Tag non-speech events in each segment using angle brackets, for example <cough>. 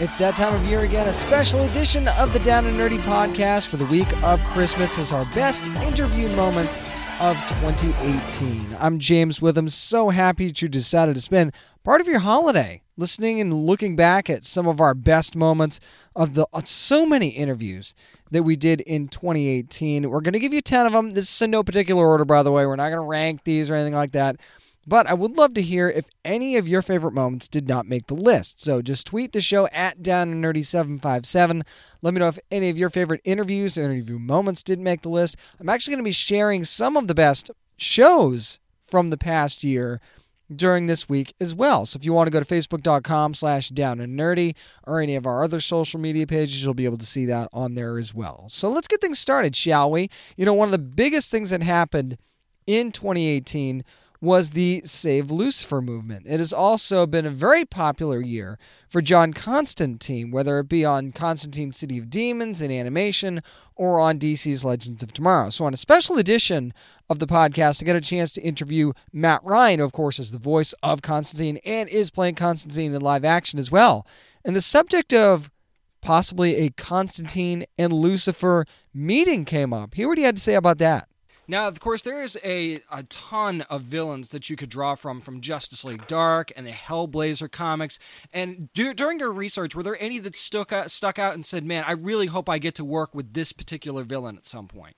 It's that time of year again, a special edition of the Down and Nerdy podcast for the week of Christmas is our best interview moments of 2018. I'm James Witham, so happy that you decided to spend part of your holiday listening and looking back at some of our best moments of the so many interviews that we did in 2018. We're going to give you 10 of them. This is in no particular order, by the way. We're not going to rank these or anything like that. But I would love to hear if any of your favorite moments did not make the list. So just tweet the show at Down and Nerdy 757 Let me know if any of your favorite interviews or interview moments did make the list. I'm actually going to be sharing some of the best shows from the past year during this week as well. So if you want to go to facebook.com slash down and nerdy or any of our other social media pages, you'll be able to see that on there as well. So let's get things started, shall we? You know, one of the biggest things that happened in 2018 was the Save Lucifer movement. It has also been a very popular year for John Constantine, whether it be on Constantine City of Demons in animation or on DC's Legends of Tomorrow. So, on a special edition of the podcast, I get a chance to interview Matt Ryan, who, of course, is the voice of Constantine and is playing Constantine in live action as well. And the subject of possibly a Constantine and Lucifer meeting came up. Hear what he had to say about that. Now, of course, there is a, a ton of villains that you could draw from from Justice League Dark and the Hellblazer comics. And do, during your research, were there any that stuck out, stuck out and said, "Man, I really hope I get to work with this particular villain at some point"?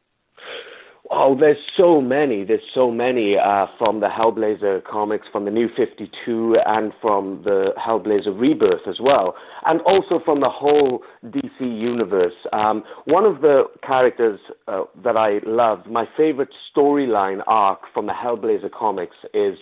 Oh, there's so many. There's so many uh, from the Hellblazer comics, from the New 52, and from the Hellblazer Rebirth as well, and also from the whole DC universe. Um, one of the characters uh, that I love, my favorite storyline arc from the Hellblazer comics is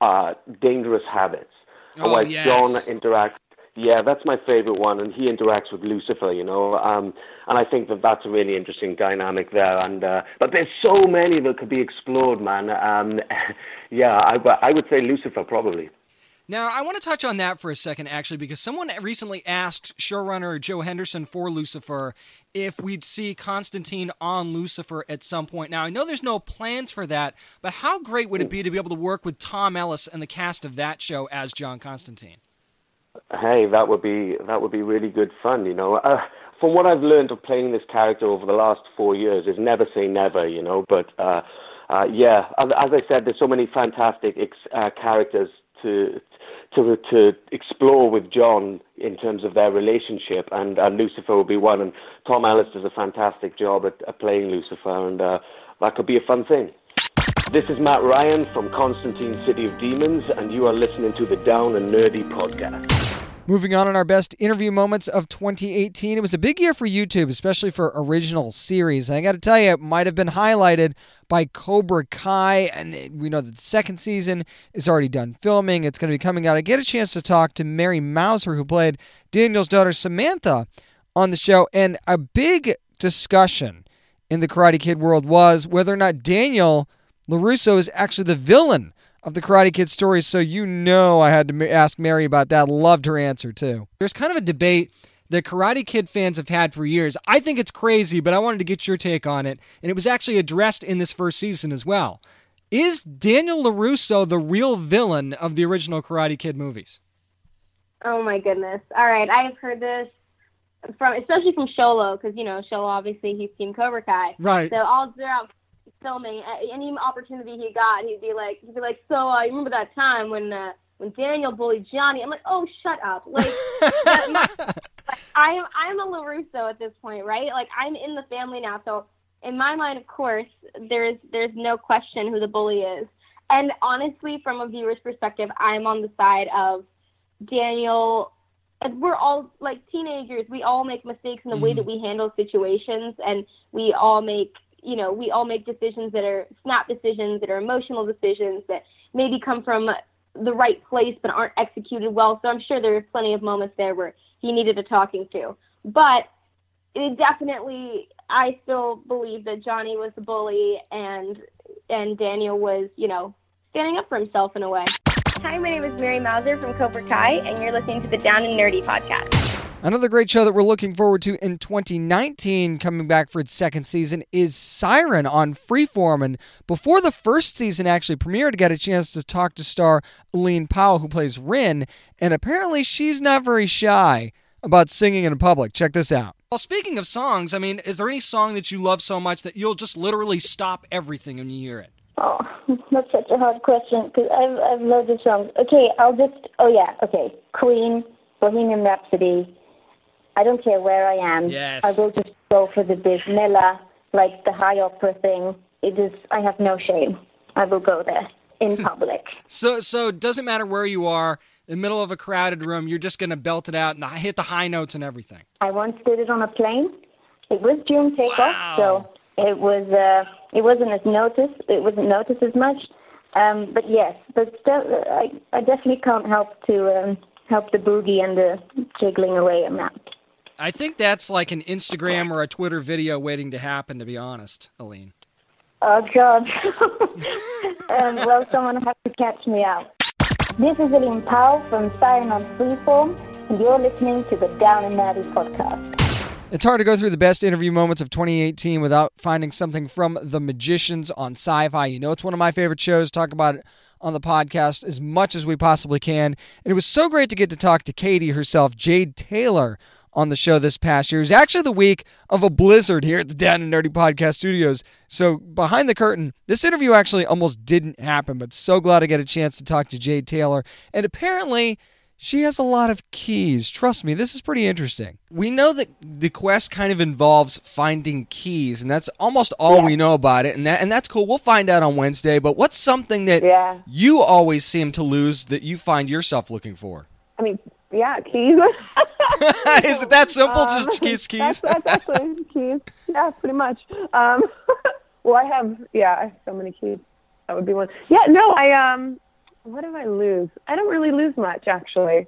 uh, Dangerous Habits. Oh, where yes. John interacts yeah, that's my favorite one, and he interacts with Lucifer, you know, um, and I think that that's a really interesting dynamic there. And uh, but there's so many that could be explored, man. Um, <laughs> yeah, I, I would say Lucifer probably. Now, I want to touch on that for a second, actually, because someone recently asked showrunner Joe Henderson for Lucifer if we'd see Constantine on Lucifer at some point. Now, I know there's no plans for that, but how great would it be to be able to work with Tom Ellis and the cast of that show as John Constantine? Hey, that would be that would be really good fun, you know. Uh, from what I've learned of playing this character over the last four years, is never say never, you know. But uh, uh, yeah, as, as I said, there's so many fantastic ex- uh, characters to to to explore with John in terms of their relationship, and, and Lucifer will be one. And Tom Ellis does a fantastic job at, at playing Lucifer, and uh, that could be a fun thing. This is Matt Ryan from Constantine City of Demons, and you are listening to the Down and Nerdy podcast. Moving on in our best interview moments of 2018. It was a big year for YouTube, especially for original series. And I got to tell you, it might have been highlighted by Cobra Kai. And we know that the second season is already done filming. It's going to be coming out. I get a chance to talk to Mary Mouser, who played Daniel's daughter Samantha on the show. And a big discussion in the Karate Kid world was whether or not Daniel LaRusso is actually the villain of the Karate Kid story, so you know I had to ask Mary about that. Loved her answer too. There's kind of a debate that Karate Kid fans have had for years. I think it's crazy, but I wanted to get your take on it, and it was actually addressed in this first season as well. Is Daniel LaRusso the real villain of the original Karate Kid movies? Oh my goodness. All right, I've heard this from especially from Xolo because you know Xolo obviously he's Team Cobra Kai. Right. So all throughout filming, any opportunity he got, he'd be like, he'd be like, so uh, you remember that time when uh, when Daniel bullied Johnny? I'm like, oh, shut up. Like, <laughs> my- like I am I'm a LaRusso at this point, right? Like I'm in the family now, so in my mind, of course, there's there's no question who the bully is. And honestly, from a viewer's perspective, I'm on the side of Daniel. and We're all like teenagers. We all make mistakes in the way that we handle situations, and we all make you know we all make decisions that are snap decisions, that are emotional decisions that maybe come from the right place but aren't executed well. So I'm sure there are plenty of moments there where he needed a talking to. But it definitely, I still believe that Johnny was the bully and and Daniel was, you know, standing up for himself in a way. Hi, my name is Mary Mouser from Cobra Kai, and you're listening to the Down and Nerdy podcast. Another great show that we're looking forward to in 2019, coming back for its second season, is Siren on Freeform. And before the first season actually premiered, I got a chance to talk to star Eline Powell, who plays Ryn, and apparently she's not very shy about singing in public. Check this out. Well, speaking of songs, I mean, is there any song that you love so much that you'll just literally stop everything when you hear it? Oh, <laughs> that's such a hard question because I've I've loads of songs. Okay, I'll just. Oh yeah, okay. Queen, Bohemian Rhapsody. I don't care where I am. Yes. I will just go for the big Miller, like the high opera thing. It is. I have no shame. I will go there in <laughs> public. So, so it doesn't matter where you are, in the middle of a crowded room, you're just going to belt it out and hit the high notes and everything. I once did it on a plane. It was June takeoff, Wow. so it was. Uh, it wasn't as noticed. It wasn't noticed as much. Um, but yes, but still, I I definitely can't help to um, help the boogie and the jiggling away that. I think that's like an Instagram or a Twitter video waiting to happen, to be honest, Eline. Oh God. <laughs> um, well, someone has to catch me out. This is Eline Powell from Siren on Freeform, and you're listening to the Down and Nerdy podcast. It's hard to go through the best interview moments of 2018 without finding something from The Magicians on Syfy. You know, it's one of my favorite shows. Talk about it on the podcast as much as we possibly can. And it was so great to get to talk to Kady herself, Jade Tailor, on the show this past year. It was actually the week of a blizzard here at the Down and Nerdy Podcast Studios. So, behind the curtain, this interview actually almost didn't happen, but so glad I get a chance to talk to Jade Tailor. And apparently, she has a lot of keys. Trust me, this is pretty interesting. We know that the quest kind of involves finding keys, and that's almost all we know about it. And that and that's cool. We'll find out on Wednesday. But what's something that Yeah. you always seem to lose that you find yourself looking for? I mean, yeah, keys. <laughs> is it that simple? Um, Just keys, keys. That's, that's actually keys. Yeah, pretty much. Um, <laughs> well, I have yeah, I have so many keys. That would be one. Yeah, no, I um, what do I lose? I don't really lose much actually.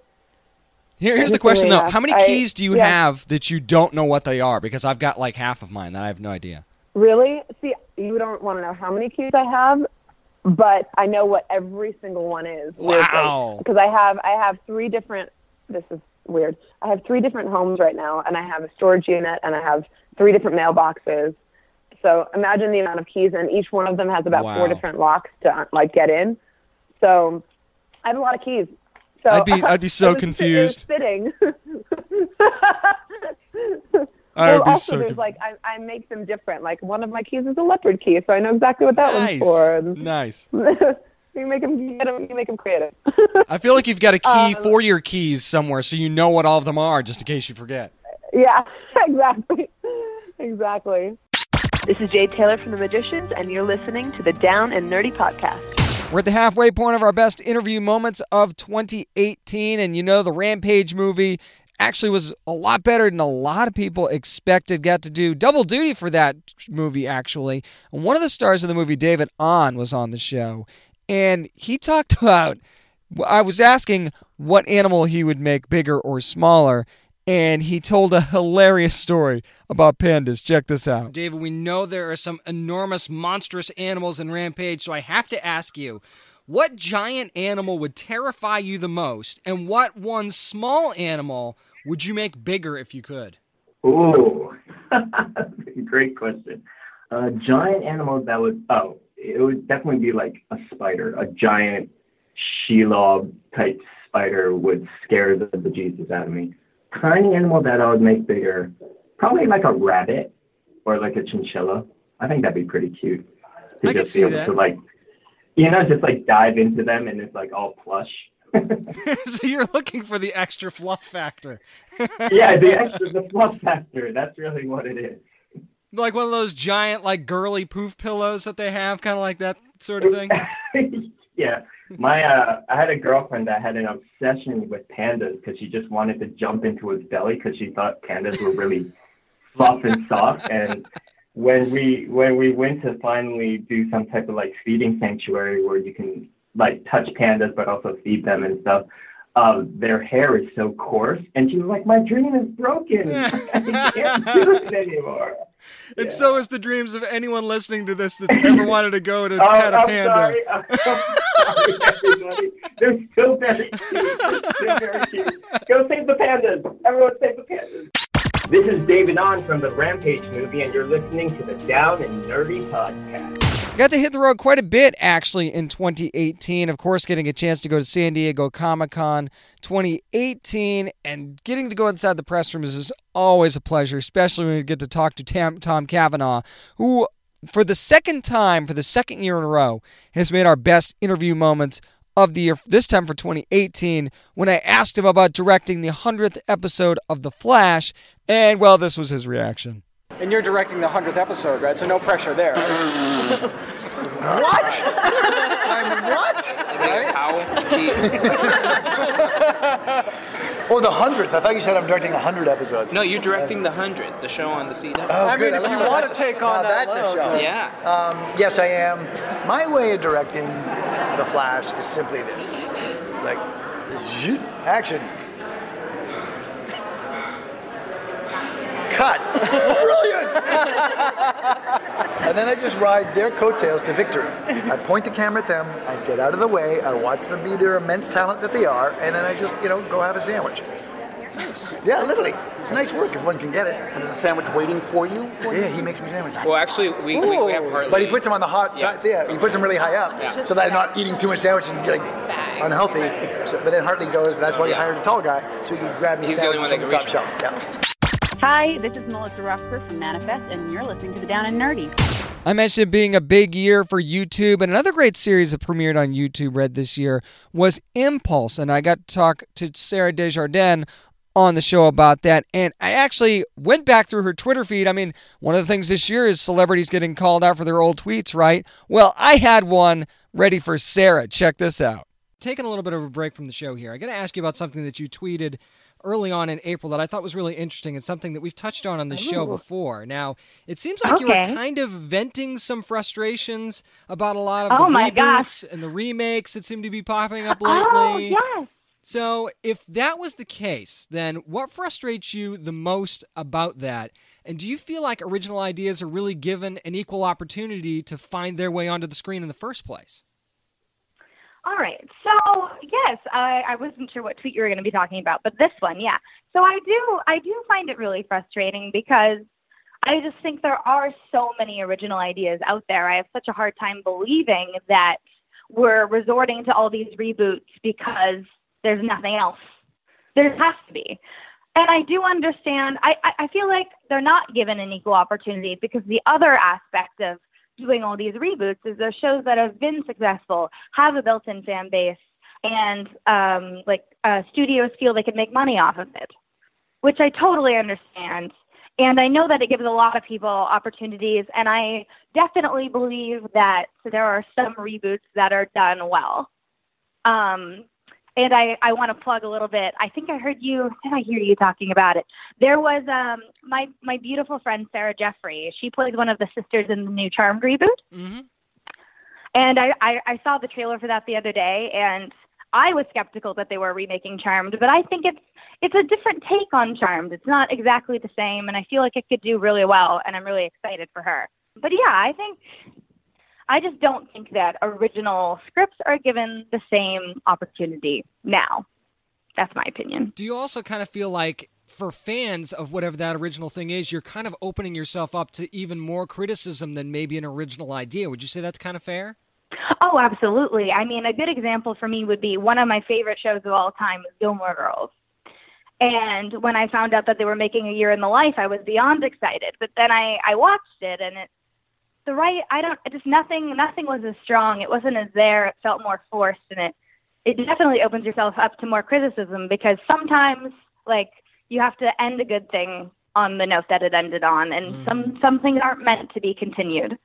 Here, here's the question though: How many I- keys do you yeah. have that you don't know what they are? Because I've got like half of mine that I have no idea. Really? See, you don't want to know how many keys I have, but I know what every single one is. Wow. Because I have I have three different. This is weird. I have three different homes right now, and I have a storage unit, and I have three different mailboxes. So imagine the amount of keys, and each one of them has about Wow. four different locks to uh, like get in. So I have a lot of keys. So I'd be- <laughs> I'd be so <laughs> it was- it was confused. fitting. <laughs> I would well, be also, so there's like I, I make them different. Like one of my keys is a leopard key, so I know exactly what that nice, one's for. Nice. You make them, you, get 'em- you make them creative. I feel like you've got a key Um, for your keys somewhere, so you know what all of them are, just in case you forget. yeah, <laughs> exactly, exactly. This is Jade Tailor from The Magicians, and you're listening to the Down and Nerdy Podcast. We're at the halfway point of our best interview moments of 2018, and you know the Rampage movie actually was a lot better than a lot of people expected. Got to do double duty for that movie actually. And one of the stars of the movie, David On, was on the show, and he talked <laughs> about. I was asking what animal he would make bigger or smaller, and he told a <laughs> hilarious story about pandas. Check this out. David, we know there are some enormous, monstrous animals in Rampage, so I have to ask you what giant animal would terrify you the most, and what one small animal would you make bigger if you could? Ooh, <laughs> great question. A giant animal that would oh, it would definitely be like a spider. A giant Shelob type spider would scare the bejesus out of me. Tiny animal that I would make bigger, probably like a rabbit or like a chinchilla. I think that'd be pretty cute. To I could just be able that. to like, you know, just like dive into them and it's like all plush. <laughs> <laughs> so you're looking for the extra fluff factor. yeah, the <laughs> extra, the fluff factor. That's really what it is. Like one of those giant, like girly poof pillows that they have, kind of like that sort of thing. <laughs> yeah. My uh, I had a girlfriend that had an obsession with pandas because she just wanted to jump into his belly because she thought pandas were really <laughs> fluff and soft. And when we when we went to finally do some type of like feeding sanctuary where you can like touch pandas but also feed them and stuff, um, their hair is so coarse. And she was like, "My dream is broken. <laughs> I can't do it anymore. And so is the dreams of anyone listening to this that's ever <laughs> wanted to go to Oh, pet a I'm panda. sorry. I'm sorry, everybody. They're still very cute. They're very cute. Go save the pandas. Everyone save the pandas. This is David On from the Rampage movie, and you're listening to the Down and Nerdy podcast. Got to hit the road quite a bit actually in 2018. Of course, getting a chance to go to San Diego Comic Con 2018 and getting to go inside the press rooms is always a pleasure, especially when you get to talk to Tam, Tom Cavanagh, who, for the second time, for the second year in a row, has made our best interview moments of the year, this time for 2018, when I asked him about directing the 100th episode of The Flash. And, well, this was his reaction. And you're directing the 100th episode, right? So no pressure there. <laughs> What? I'm what? towel, cheese. <laughs> Oh, the hundredth. I thought you said I'm directing a hundred episodes. No, you're directing the hundred, the show on the CW. Oh, I good. mean, if look you wanna that's a- take on now that that's a show. Yeah. Um, yes, I am. My way of directing The Flash is simply this. It's like, action. Cut. <laughs> Brilliant. and then I just ride their coattails to victory. I point the camera at them. I get out of the way. I watch them be their immense talent that they are, and then I just, you know, go have a sandwich. Yeah, literally. It's nice work if one can get it. And is a sandwich waiting for you? Yeah, he makes me sandwiches. Well, actually, we, we, we have Hartley. But he puts them on the hot, Yeah. yeah. he puts them really high up, Yeah. so that I'm not eating too much sandwich and getting unhealthy. So, but then Hartley goes, that's why you Yeah. hired a tall guy, so he can grab me He's the only sandwiches one from that the can top reach shelf. Yeah. Hi, this is Melissa Ruffler from Manifest, and you're listening to the Down and Nerdy. I mentioned it being a big year for YouTube, and another great series that premiered on YouTube Red this year was Impulse, and I got to talk to Sarah Desjardins on the show about that. And I actually went back through her Twitter feed. I mean, one of the things this year is celebrities getting called out for their old tweets, right? Well, I had one ready for Sarah. Check this out. Taking a little bit of a break from the show here, I got to ask you about something that you tweeted early on in April that I thought was really interesting and something that we've touched on on the show before. Now, it seems like you were kind of venting some frustrations about a lot of Oh the my reboots gosh. and the remakes that seem to be popping up lately. Oh, lately. yes. So, if that was the case, then what frustrates you the most about that? And do you feel like original ideas are really given an equal opportunity to find their way onto the screen in the first place? All right. So yes, I, I wasn't sure what tweet you were going to be talking about, but this one, yeah. So I do, I do find it really frustrating because I just think there are so many original ideas out there. I have such a hard time believing that we're resorting to all these reboots because there's nothing else. There has to be. And I do understand. I, I, feel like they're not given an equal opportunity because the other aspect of doing all these reboots is there's shows that have been successful, have a built-in fan base, and um, like uh, studios feel they can make money off of it, which I totally understand. And I know that it gives a lot of people opportunities, and I definitely believe that there are some reboots that are done well. Um, and I, I want to plug a little bit. I think I heard you. Did I hear you talking about it? There was um my my beautiful friend Sarah Jeffery. She plays one of the sisters in the new Charmed reboot. Mm-hmm. And I, I, I saw the trailer for that the other day, and I was skeptical that they were remaking Charmed, but I think it's it's a different take on Charmed. It's not exactly the same, and I feel like it could do really well, and I'm really excited for her. But yeah, I think I just don't think that original scripts are given the same opportunity now. That's my opinion. Do you also kind of feel like for fans of whatever that original thing is, you're kind of opening yourself up to even more criticism than maybe an original idea? Would you say that's kind of fair? Oh, absolutely. I mean, a good example for me would be one of my favorite shows of all time is Gilmore Girls. And when I found out that they were making a year in the life, I was beyond excited. But then I I watched it and it the right I don't it just nothing nothing was as strong. It wasn't as there. It felt more forced and it it definitely opens yourself up to more criticism because sometimes like you have to end a good thing on the note that it ended on and mm-hmm. some some things aren't meant to be continued.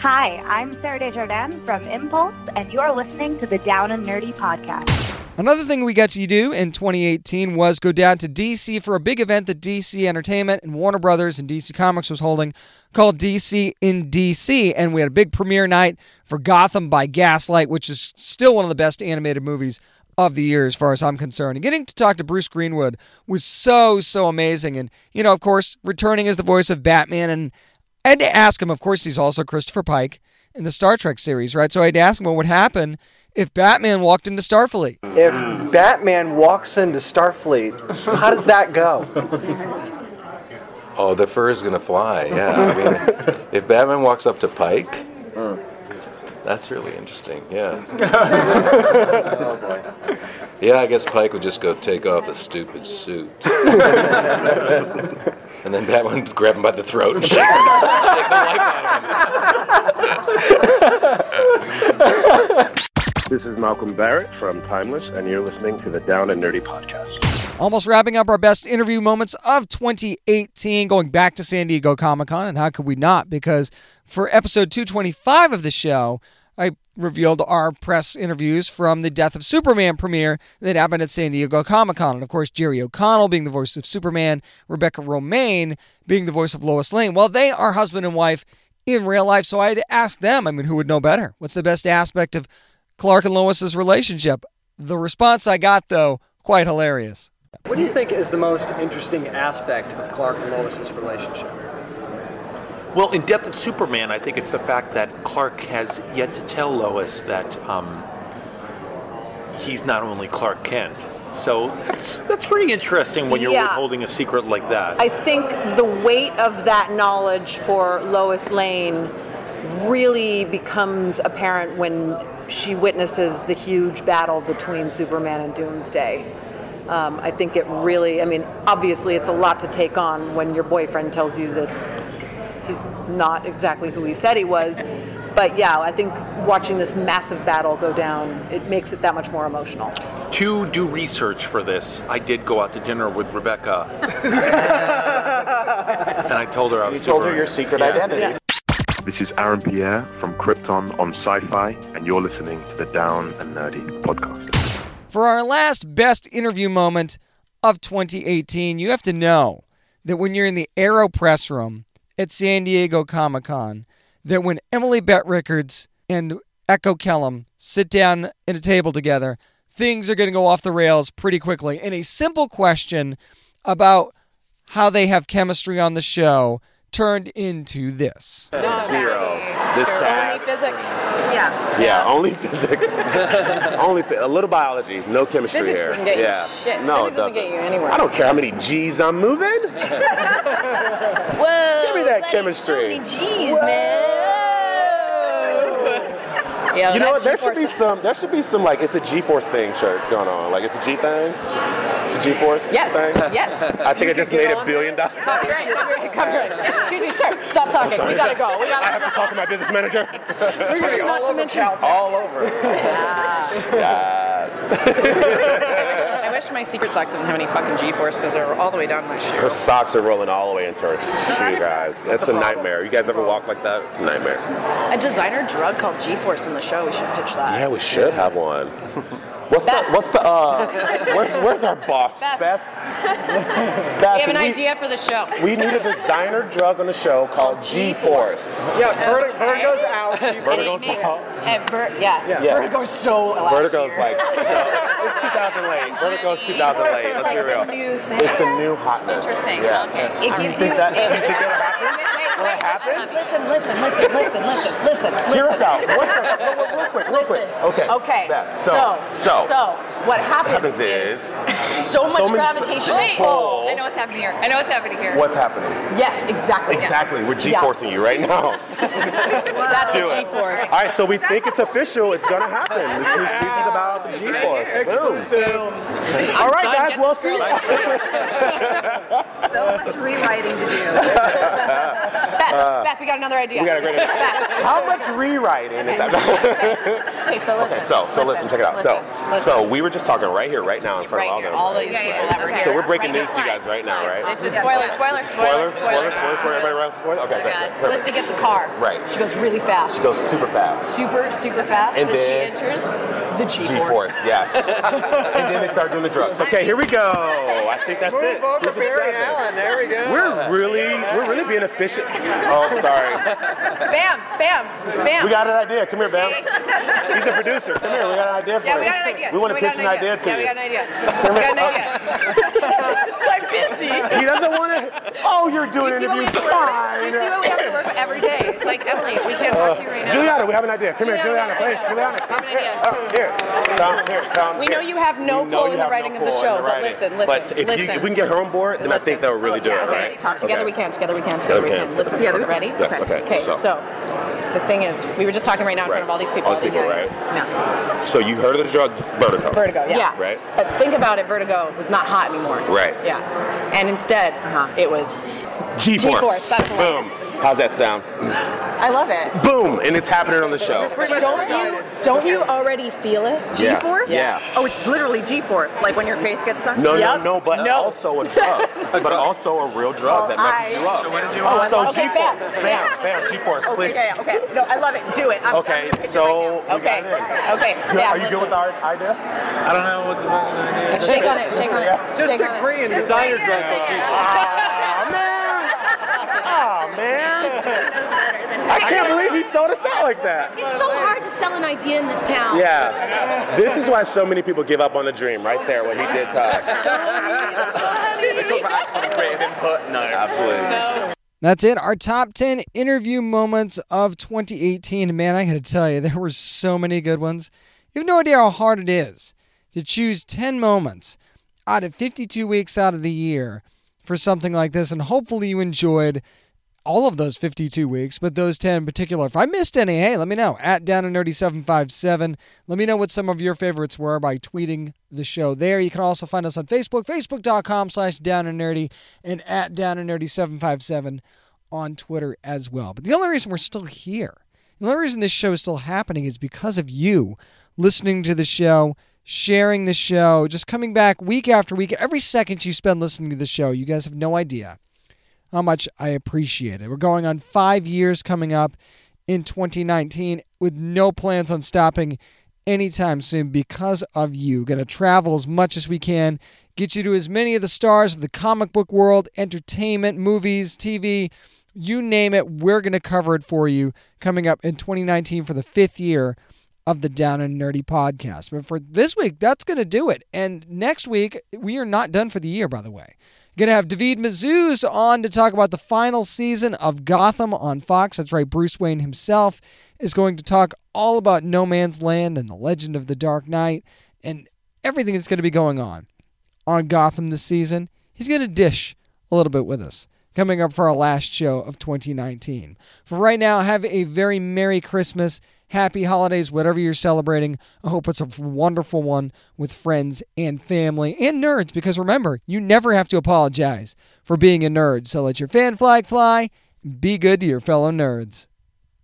Hi, I'm Sarah Desjardins from Impulse, and you're listening to the Down and Nerdy podcast. Another thing we got to do in 2018 was go down to DC for a big event that DC Entertainment and Warner Brothers and DC Comics was holding called DC in DC. And we had a big premiere night for Gotham by Gaslight, which is still one of the best animated movies of the year as far as I'm concerned. And getting to talk to Bruce Greenwood was so, so amazing. And, you know, of course, returning as the voice of Batman. And I had to ask him, of course, he's also Christopher Pike in the Star Trek series, right? So I had to ask him what would happen if Batman walked into Starfleet. If Batman walks into Starfleet, how does that go? Oh, the fur is going to fly, yeah. I mean, <laughs> if Batman walks up to Pike, that's really interesting, yeah. <laughs> Yeah, I guess Pike would just go take off the stupid suit. <laughs> and then Batman would grab him by the throat and shake, shake the life out of him. This is Malcolm Barrett from Timeless, and you're listening to the Down and Nerdy podcast. Almost wrapping up our best interview moments of 2018, going back to San Diego Comic Con. And how could we not? Because for episode 225 of the show, I revealed our press interviews from the Death of Superman premiere that happened at San Diego Comic Con. And of course, Jerry O'Connell being the voice of Superman, Rebecca Romijn being the voice of Lois Lane. Well, they are husband and wife in real life, so I had to ask them. I mean, who would know better? What's the best aspect of Clark and Lois's relationship? The response I got, though, quite hilarious. What do you think is the most interesting aspect of Clark and Lois's relationship? Well, in Death of Superman, I think it's the fact that Clark has yet to tell Lois that um, he's not only Clark Kent. So that's that's pretty interesting when you're Yeah. holding a secret like that. I think the weight of that knowledge for Lois Lane really becomes apparent when she witnesses the huge battle between Superman and Doomsday. Um, I think it really, I mean, obviously it's a lot to take on when your boyfriend tells you that he's not exactly who he said he was. But yeah, I think watching this massive battle go down, it makes it that much more emotional. to do research for this, I did go out to dinner with Rebecca, <laughs> and I told her I was. You was. told her your secret Yeah. identity. This is Aaron Pierre from Krypton on Syfy, and you're listening to the Down and Nerdy podcast. For our last best interview moment of 2018, you have to know that when you're in the Arrow press room at San Diego Comic Con, that when Emily Bett Rickards and Echo Kellum sit down at a table together, things are going to go off the rails pretty quickly. And a simple question about how they have chemistry on the show turned into this. Zero. This Only class. physics. Yeah. Yeah, only physics. <laughs> only a little biology, no chemistry Physics here. doesn't get you yeah. shit. No, Physics it doesn't doesn't. get you anywhere. I don't care how many G's I'm moving. <laughs> Whoa. Give me that chemistry. Jeez, man. Yeah, you know what? There should be some. There should be some like it's a G-force thing shirts going on. Like it's a G thing. It's a G-force Yes, thing. <laughs> yes. <laughs> I think I just made a billion dollars. Copyright, copyright, copyright. Excuse me, sir. Stop talking. We gotta go. We gotta. I have to talk to my business manager. We're just not to mention. All over. <laughs> Ah. Yes. I wish my secret socks didn't have any fucking G-force because they're all the way down my shoe. Her socks are rolling all the way into her shoe, guys. It's a nightmare. You guys ever walk like that? It's a nightmare. A designer drug called G-force in the show. We should pitch that. Yeah, we should have one. <laughs> What's the What's the uh? Where's Where's our boss? Beth. <laughs> Beth. we have an we- idea for the show. We need a designer drug on the show called G-Force. Yeah, verti- vertigo's out. Vertigo's out. And Ver- yeah. Yeah. Vertigo's so last Vertigo's year. like <laughs> so, it's 2000 late. Vertigo's 2000 late. is Let's like be real. the new thing. It's the new hotness. Interesting. Yeah. Okay. It You gives think that- it- you think that'll happen? Wait, wait, happen? listen, listen, listen, listen, listen, listen, listen. Hear us out. What the, real quick, real quick. Listen. Okay. Okay. Beth, So, so, so, what happens, happens is so much so many- gravitational pull. I know what's happening here. I know what's happening here. What's happening? Yes, exactly. Exactly. We're Yeah. G-forcing you right now. <laughs> That's Do a it. G-force. All right, so we think it's official. It's gonna happen. This new season's about the G-force. Boom. Boom. All right, done. guys. Get We'll see. So much rewriting to do. <laughs> Beth, Uh, Beth, we got another idea. We got a great idea. Beth. How much rewriting is that? Okay, so listen. Okay, so so listen, check it out. listen, so listen. so we were just talking right here, right now, in front Right of all here, them. all these people that were here. So we're breaking Right news to you guys right now, right? This is spoiler, spoiler, Spoilers, spoiler, spoilers, spoilers for everybody around. Spoilers. Okay, my great, God. great, perfect. Felicity gets a car. Right. She goes really fast. She goes super fast. super, super fast. And then, she enters the G-force. G-force, yes. <laughs> and then they start doing the drugs. Okay, here we go. I think that's it. Move over Barry seven. Allen. There we go. We're really, we're really Wouldn't it be an efficient? Oh, sorry. Bam, bam, bam. We got an idea. Come here, Bam. He's a producer. Come here. We got an idea for Yeah, you. Yeah, we got an idea. We want to pitch an idea to yeah, you. we got an idea. Come We got an idea. <laughs> I'm busy. He doesn't want to. Oh, you're Do doing you see what we interviews. have to work with? Do you see what we have to work with every day? It's like Emily, we can't talk to you right now. Juliana, we have an idea. Come here, Juliana, Juliana, please. Juliana. I have an idea. Oh, Here. Come here. Come We here. know you have no We pull in the writing no of the show, the but writing. listen, listen, But if, listen. You, if we can get her on board, then I think that would really do it, okay, right? talk together we can, together we can, together we can, Together together we we can. can. Listen, Yes, okay, Okay, so- so the thing is, we were just talking right now in front of all these people. All these people, right? No. So you heard of the drug Vertigo? Vertigo, yeah. Right? But think about it, Vertigo was not hot anymore. Right. Yeah. And instead, uh-huh. it was G-force. G-force, that's. Boom. How's that sound? I love it. Boom, and it's happening on the show. Don't you don't you already feel it? Yeah. G-force? Yeah. Oh, it's literally G-force, like when your face gets sucked. No, Yep. no, no, but also a drug. <laughs> but also a real drug that messes you up. So what did you oh, so Okay, G-force. bam, Bam, bam, G-force, Oh, please. okay, okay. No, I love it. Do it. I'm, Okay, so we Okay. got it in. Okay. Yeah, Are you good with our idea? I don't know what the fucking idea is. Shake on it, shake on it. Just shake the on it. Korean designer drug called Ah, man. Oh, man. I can't believe he sold us out like that. It's so hard to sell an idea in this town. Yeah. This is why so many people give up on the dream right there, what he did to us. They talk about absolute creative input. No. <laughs> Absolutely. That's it. Our top 10 interview moments of 2018. Man, I got to tell you, there were so many good ones. You have no idea how hard it is to choose 10 moments out of 52 weeks out of the year for something like this. And hopefully you enjoyed all of those 52 weeks, but those 10 in particular. If I missed any, hey, let me know. At Down and Nerdy 757. Let me know what some of your favorites were by tweeting the show there. You can also find us on Facebook, facebook.com slash Down and Nerdy, and at Down and Nerdy 757 on Twitter as well. But the only reason we're still here, the only reason this show is still happening is because of you listening to the show, sharing the show, just coming back week after week. Every second you spend listening to the show, you guys have no idea how much I appreciate it. We're going on five years coming up in 2019 with no plans on stopping anytime soon because of you. Going to travel as much as we can, get you to as many of the stars of the comic book world, entertainment, movies, TV, you name it. We're going to cover it for you coming up in 2019 for the fifth year of the Down and Nerdy podcast. But for this week, that's going to do it. And next week, we are not done for the year, by the way. Going to have David Mazouz on to talk about the final season of Gotham on Fox. That's right, Bruce Wayne himself is going to talk all about No Man's Land and the Legend of the Dark Knight and everything that's going to be going on on Gotham this season. He's going to dish a little bit with us coming up for our last show of 2019. For right now, have a very Merry Christmas, Happy Holidays, whatever you're celebrating. I hope it's a wonderful one with friends and family and nerds, because remember, you never have to apologize for being a nerd. So let your fan flag fly. Be good to your fellow nerds.